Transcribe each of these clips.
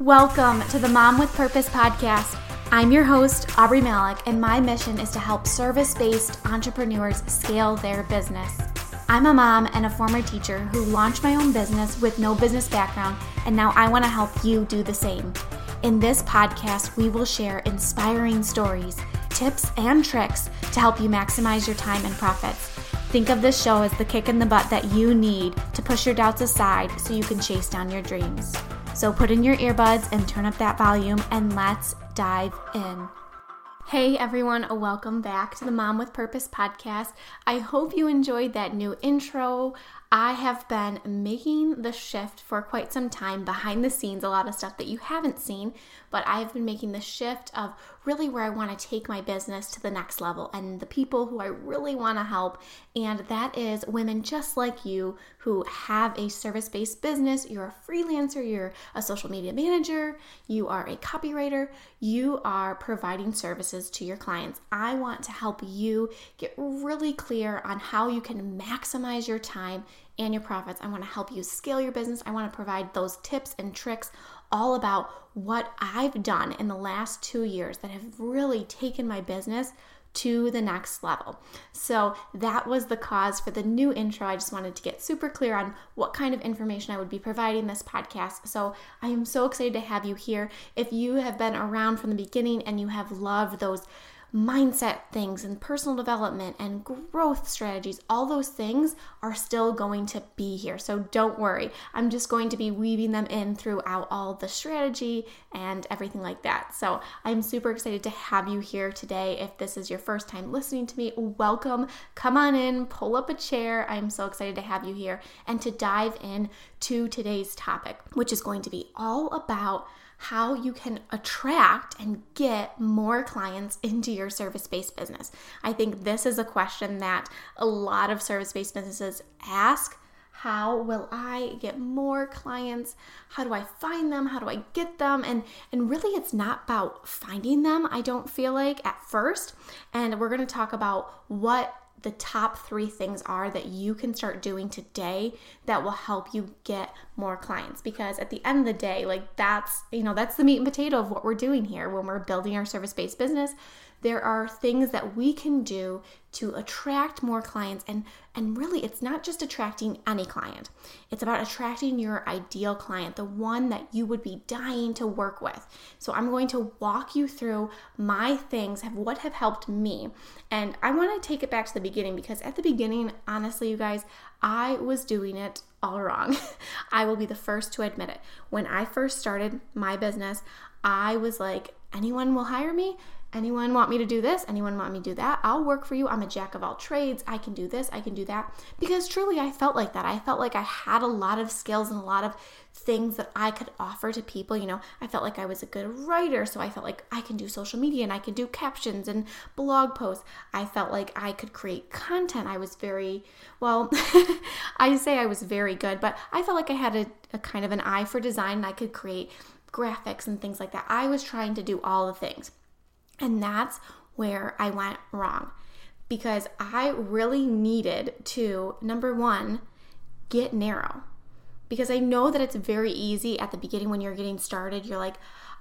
Welcome to the Mom with Purpose podcast. I'm your host, Aubree Malick, and my mission is to help service based entrepreneurs scale their business. I'm a mom and a former teacher who launched my own business with no business background, and now I want to help you do the same. In this podcast, we will share inspiring stories, tips, and tricks to help you maximize your time and profits. Think of this show as the kick in the butt that you need to push your doubts aside so you can chase down your dreams. So put in your earbuds and turn up that volume and let's dive in. Hey everyone, welcome back to the Mom with Purpose podcast. I hope you enjoyed that new intro. I have been making the shift for quite some time behind the scenes, a lot of stuff that you haven't seen, but I have been making the shift of really where I want to take my business to the next level and the people who I really want to help. And that is women just like you who have a service based business. You're a freelancer, you're a social media manager, you are a copywriter, you are providing services to your clients. I want to help you get really clear on how you can maximize your time and your profits. I want to help you scale your business. I want to provide those tips and tricks all about what I've done in the last two years that have really taken my business to the next level. So that was the cause for the new intro. I just wanted to get super clear on what kind of information I would be providing this podcast. So I am so excited to have you here. If you have been around from the beginning and you have loved those mindset things and personal development and growth strategies, all those things are still going to be here. So don't worry. I'm just going to be weaving them in throughout all the strategy and everything like that. So I'm super excited to have you here today. If this is your first time listening to me, welcome. Come on in, pull up a chair. I'm so excited to have you here and to dive in to today's topic, which is going to be all about how you can attract and get more clients into your service based business. I think this is a question that a lot of service based businesses ask. How will I get more clients? How do I find them? How do I get them? And and really it's not about finding them, I don't feel like at first. And we're going to talk about what the top three things are that you can start doing today that will help you get more clients. Because at the end of the day like that's you know that's the meat and potato of what we're doing here. When we're building our service-based business there are things that we can do to attract more clients. And and really it's not just attracting any client. It's about attracting your ideal client the one that you would be dying to work with. So i'm going to walk you through my things have what have helped me. And i want to take it back to the beginning because at the beginning honestly you guys i was doing it all wrong. I will be the first to admit it. When i first started my business i was like anyone will hire me Anyone want me to do this? Anyone want me to do that? I'll work for you. I'm a jack of all trades. I can do this. I can do that. Because truly, I felt like that. I felt like I had a lot of skills and a lot of things that I could offer to people. You know, I felt like I was a good writer. So I felt like I can do social media and I can do captions and blog posts. I felt like I could create content. I was very, well, I say I was very good, but I felt like I had a, a kind of an eye for design and I could create graphics and things like that. I was trying to do all the things. And that's where I went wrong because I really needed to, number one, get narrow. Because I know that it's very easy at the beginning when you're getting started. You're like,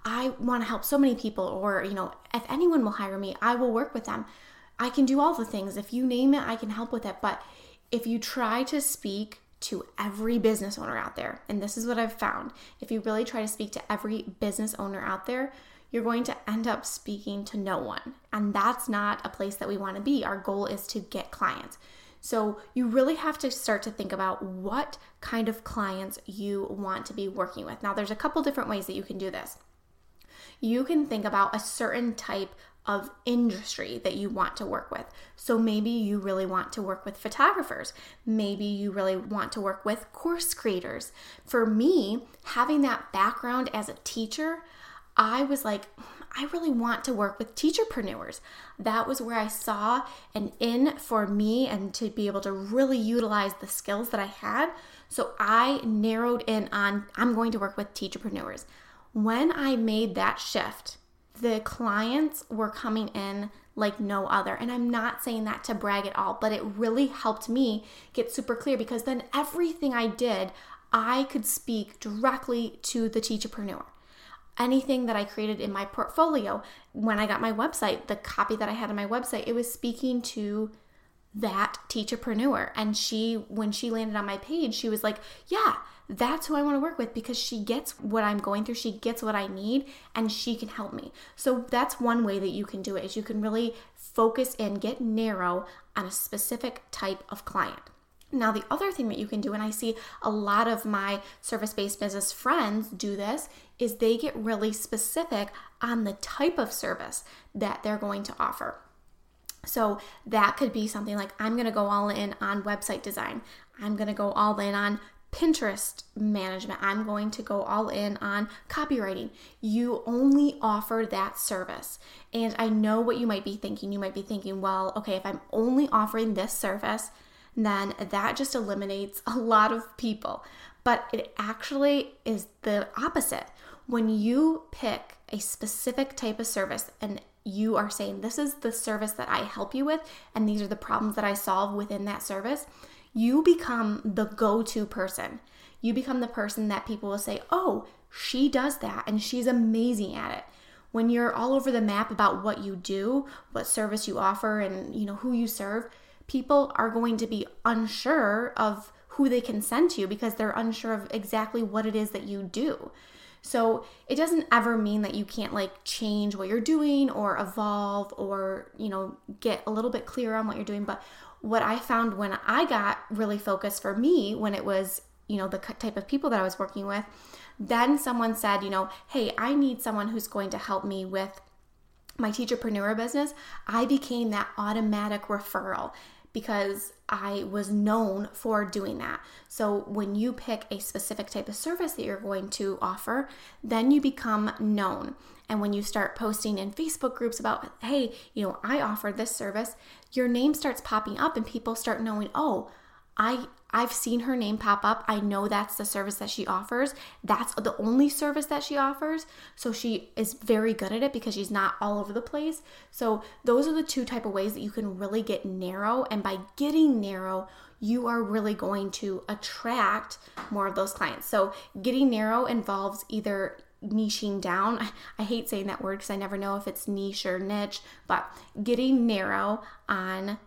I want to help so many people, or, you know, if anyone will hire me, I will work with them. I can do all the things. If you name it, I can help with it. But if you try to speak to every business owner out there, and this is what I've found if you really try to speak to every business owner out there, you're going to end up speaking to no one. And that's not a place that we want to be. Our goal is to get clients. So you really have to start to think about what kind of clients you want to be working with. Now, there's a couple different ways that you can do this. You can think about a certain type of industry that you want to work with. So maybe you really want to work with photographers. Maybe you really want to work with course creators. For me, having that background as a teacher, I was like, I really want to work with teacherpreneurs. That was where I saw an in for me and to be able to really utilize the skills that I had. So I narrowed in on I'm going to work with teacherpreneurs. When I made that shift, the clients were coming in like no other. And I'm not saying that to brag at all, but it really helped me get super clear because then everything I did, I could speak directly to the teacherpreneur. Anything that I created in my portfolio, when I got my website, the copy that I had on my website, it was speaking to that teacherpreneur. And she, when she landed on my page, she was like, Yeah, that's who I want to work with because she gets what I'm going through, she gets what I need, and she can help me. So that's one way that you can do it is you can really focus and get narrow on a specific type of client. Now, the other thing that you can do, and I see a lot of my service based business friends do this, is they get really specific on the type of service that they're going to offer. So that could be something like I'm going to go all in on website design. I'm going to go all in on Pinterest management. I'm going to go all in on copywriting. You only offer that service. And I know what you might be thinking. You might be thinking, well, okay, if I'm only offering this service, then that just eliminates a lot of people. But it actually is the opposite. When you pick a specific type of service and you are saying, This is the service that I help you with, and these are the problems that I solve within that service, you become the go to person. You become the person that people will say, oh, she does that and she's amazing at it. When you're all over the map about what you do, what service you offer, and you know who you serve, people are going to be unsure of who they can send to you because they're unsure of exactly what it is that you do. So it doesn't ever mean that you can't like change what you're doing or evolve or, you know, get a little bit clearer on what you're doing. But what I found when I got really focused for me, when it was, you know, the type of people that I was working with, then someone said, you know, hey, I need someone who's going to help me with my teacherpreneur business. I became that automatic referral because I was known for doing that. So when you pick a specific type of service that you're going to offer, then you become known. And when you start posting in Facebook groups about, hey, you know, I offer this service, your name starts popping up and people start knowing, oh, I I've seen her name pop up. I know that's the service that she offers. That's the only service that she offers. So she is very good at it because she's not all over the place. So those are the two type of ways that you can really get narrow and by getting narrow, you are really going to attract more of those clients. So getting narrow involves either niching down. I, hate saying that word because I never know if it's niche or niche, but getting narrow on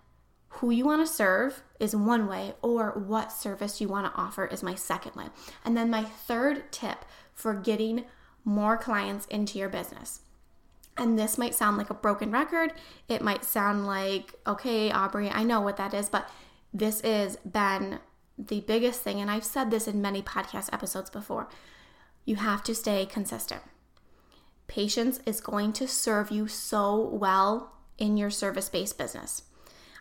who you want to serve is one way, or what service you want to offer is my second way. And then my third tip for getting more clients into your business. And this might sound like a broken record. It might sound like, okay, Aubree, I know what that is, but this has been the biggest thing. And I've said this in many podcast episodes before. You have to stay consistent. Patience is going to serve you so well in your service based business.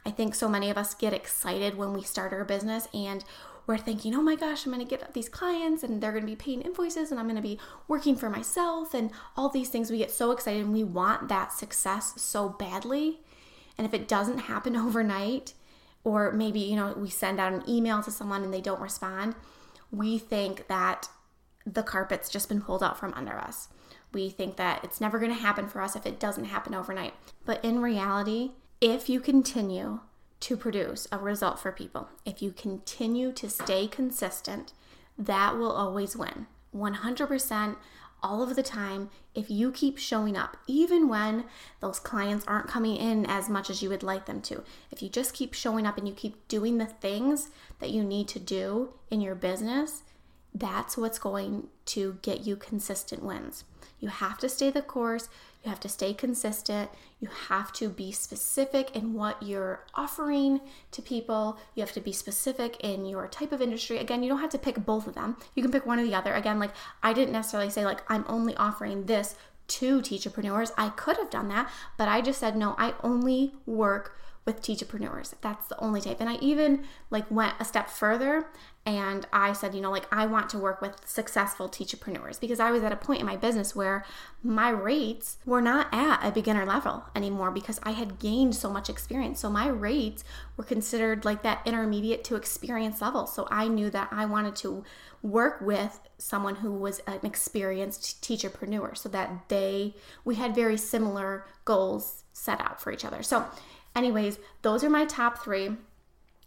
I think so many of us get excited when we start our business and we're thinking, oh my gosh, I'm going to get these clients and they're going to be paying invoices and I'm going to be working for myself and all these things. We get so excited and we want that success so badly. And if it doesn't happen overnight, or maybe, you know, we send out an email to someone and they don't respond, we think that the carpet's just been pulled out from under us. We think that it's never going to happen for us if it doesn't happen overnight. But in reality, if you continue to produce a result for people, if you continue to stay consistent, that will always win. 100% all of the time if you keep showing up, even when those clients aren't coming in as much as you would like them to. If you just keep showing up and you keep doing the things that you need to do in your business, that's what's going to get you consistent wins. You have to stay the course. You have to stay consistent. You have to be specific in what you're offering to people. You have to be specific in your type of industry. Again, you don't have to pick both of them. You can pick one or the other. Again, like I didn't necessarily say like I'm only offering this to teachapreneurs. I could have done that, but I just said no, I only work with teachapreneurs. That's the only type. And I even like went a step further and I said, you know, like I want to work with successful teachapreneurs because I was at a point in my business where my rates were not at a beginner level anymore because I had gained so much experience. So my rates were considered like that intermediate to experience level. So I knew that I wanted to work with someone who was an experienced teacherpreneur so that they we had very similar goals set out for each other. So anyways, those are my top 3.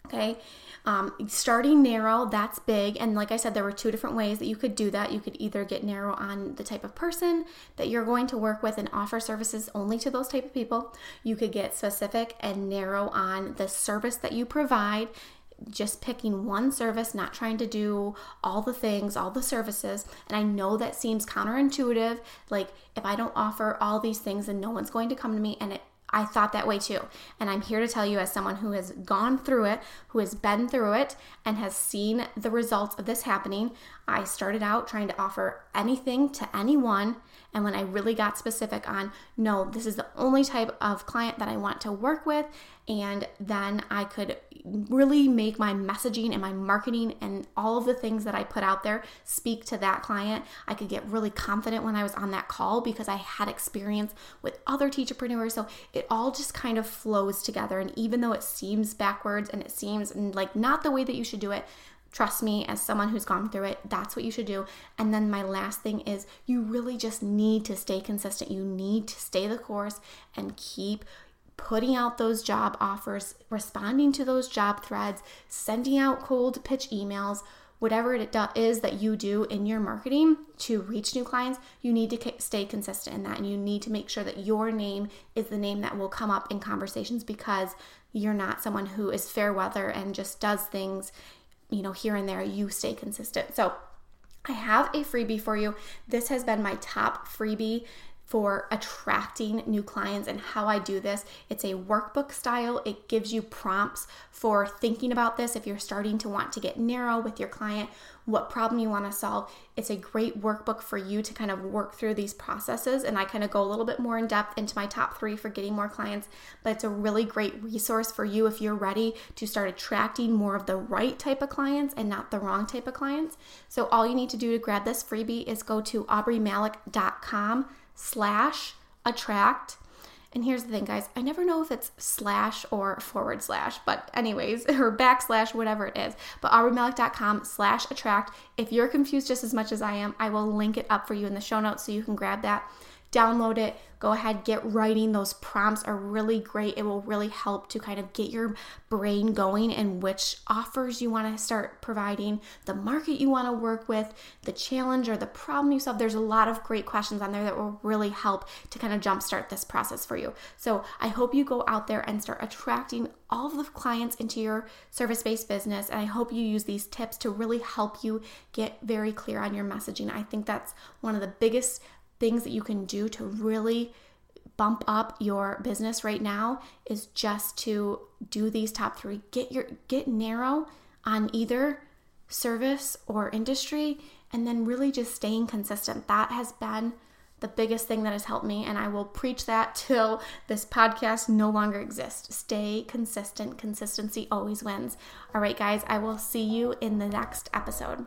Okay. Um, starting narrow, that's big. And like I said, there were two different ways that you could do that. You could either get narrow on the type of person that you're going to work with and offer services only to those type of people. You could get specific and narrow on the service that you provide just picking one service, not trying to do all the things, all the services. And I know that seems counterintuitive. Like, if I don't offer all these things, then no one's going to come to me. And it I thought that way too. And I'm here to tell you, as someone who has gone through it, who has been through it, and has seen the results of this happening, I started out trying to offer anything to anyone. And when I really got specific on, no, this is the only type of client that I want to work with, and then I could really make my messaging and my marketing and all of the things that I put out there speak to that client. I could get really confident when I was on that call because I had experience with other teachapreneurs. So it all just kind of flows together. And even though it seems backwards and it seems like not the way that you should do it, Trust me, as someone who's gone through it, that's what you should do. And then my last thing is you really just need to stay consistent. You need to stay the course and keep putting out those job offers, responding to those job threads, sending out cold pitch emails, whatever it is that you do in your marketing to reach new clients, you need to stay consistent in that. And you need to make sure that your name is the name that will come up in conversations because you're not someone who is fair weather and just does things, you know, here and there. You stay consistent. So, I have a freebie for you. This has been my top freebie for attracting new clients and how I do this. It's a workbook style. It gives you prompts for thinking about this if you're starting to want to get narrow with your client, what problem you want to solve. It's a great workbook for you to kind of work through these processes. And I kind of go a little bit more in depth into my top three for getting more clients, but it's a really great resource for you if you're ready to start attracting more of the right type of clients and not the wrong type of clients. So all you need to do to grab this freebie is go to aubreemalick.com slash attract. And here's the thing, guys I never know if it's slash or forward slash, but, anyways, or backslash, whatever it is. But aubreemalick.com slash attract. If you're confused just as much as I am, I will link it up for you in the show notes so you can grab that download it, go ahead, get writing. Those prompts are really great. It will really help to kind of get your brain going and which offers you want to start providing, the market you want to work with, the challenge or the problem you solve. There's a lot of great questions on there that will really help to kind of jumpstart this process for you. So I hope you go out there and start attracting all of the clients into your service based business. And I hope you use these tips to really help you get very clear on your messaging. I think that's one of the biggest things that you can do to really bump up your business right now is just to do these top 3 get your get narrow on either service or industry and then really just staying consistent that has been the biggest thing that has helped me and I will preach that till this podcast no longer exists. Stay consistent. Consistency always wins. All right guys, I will see you in the next episode.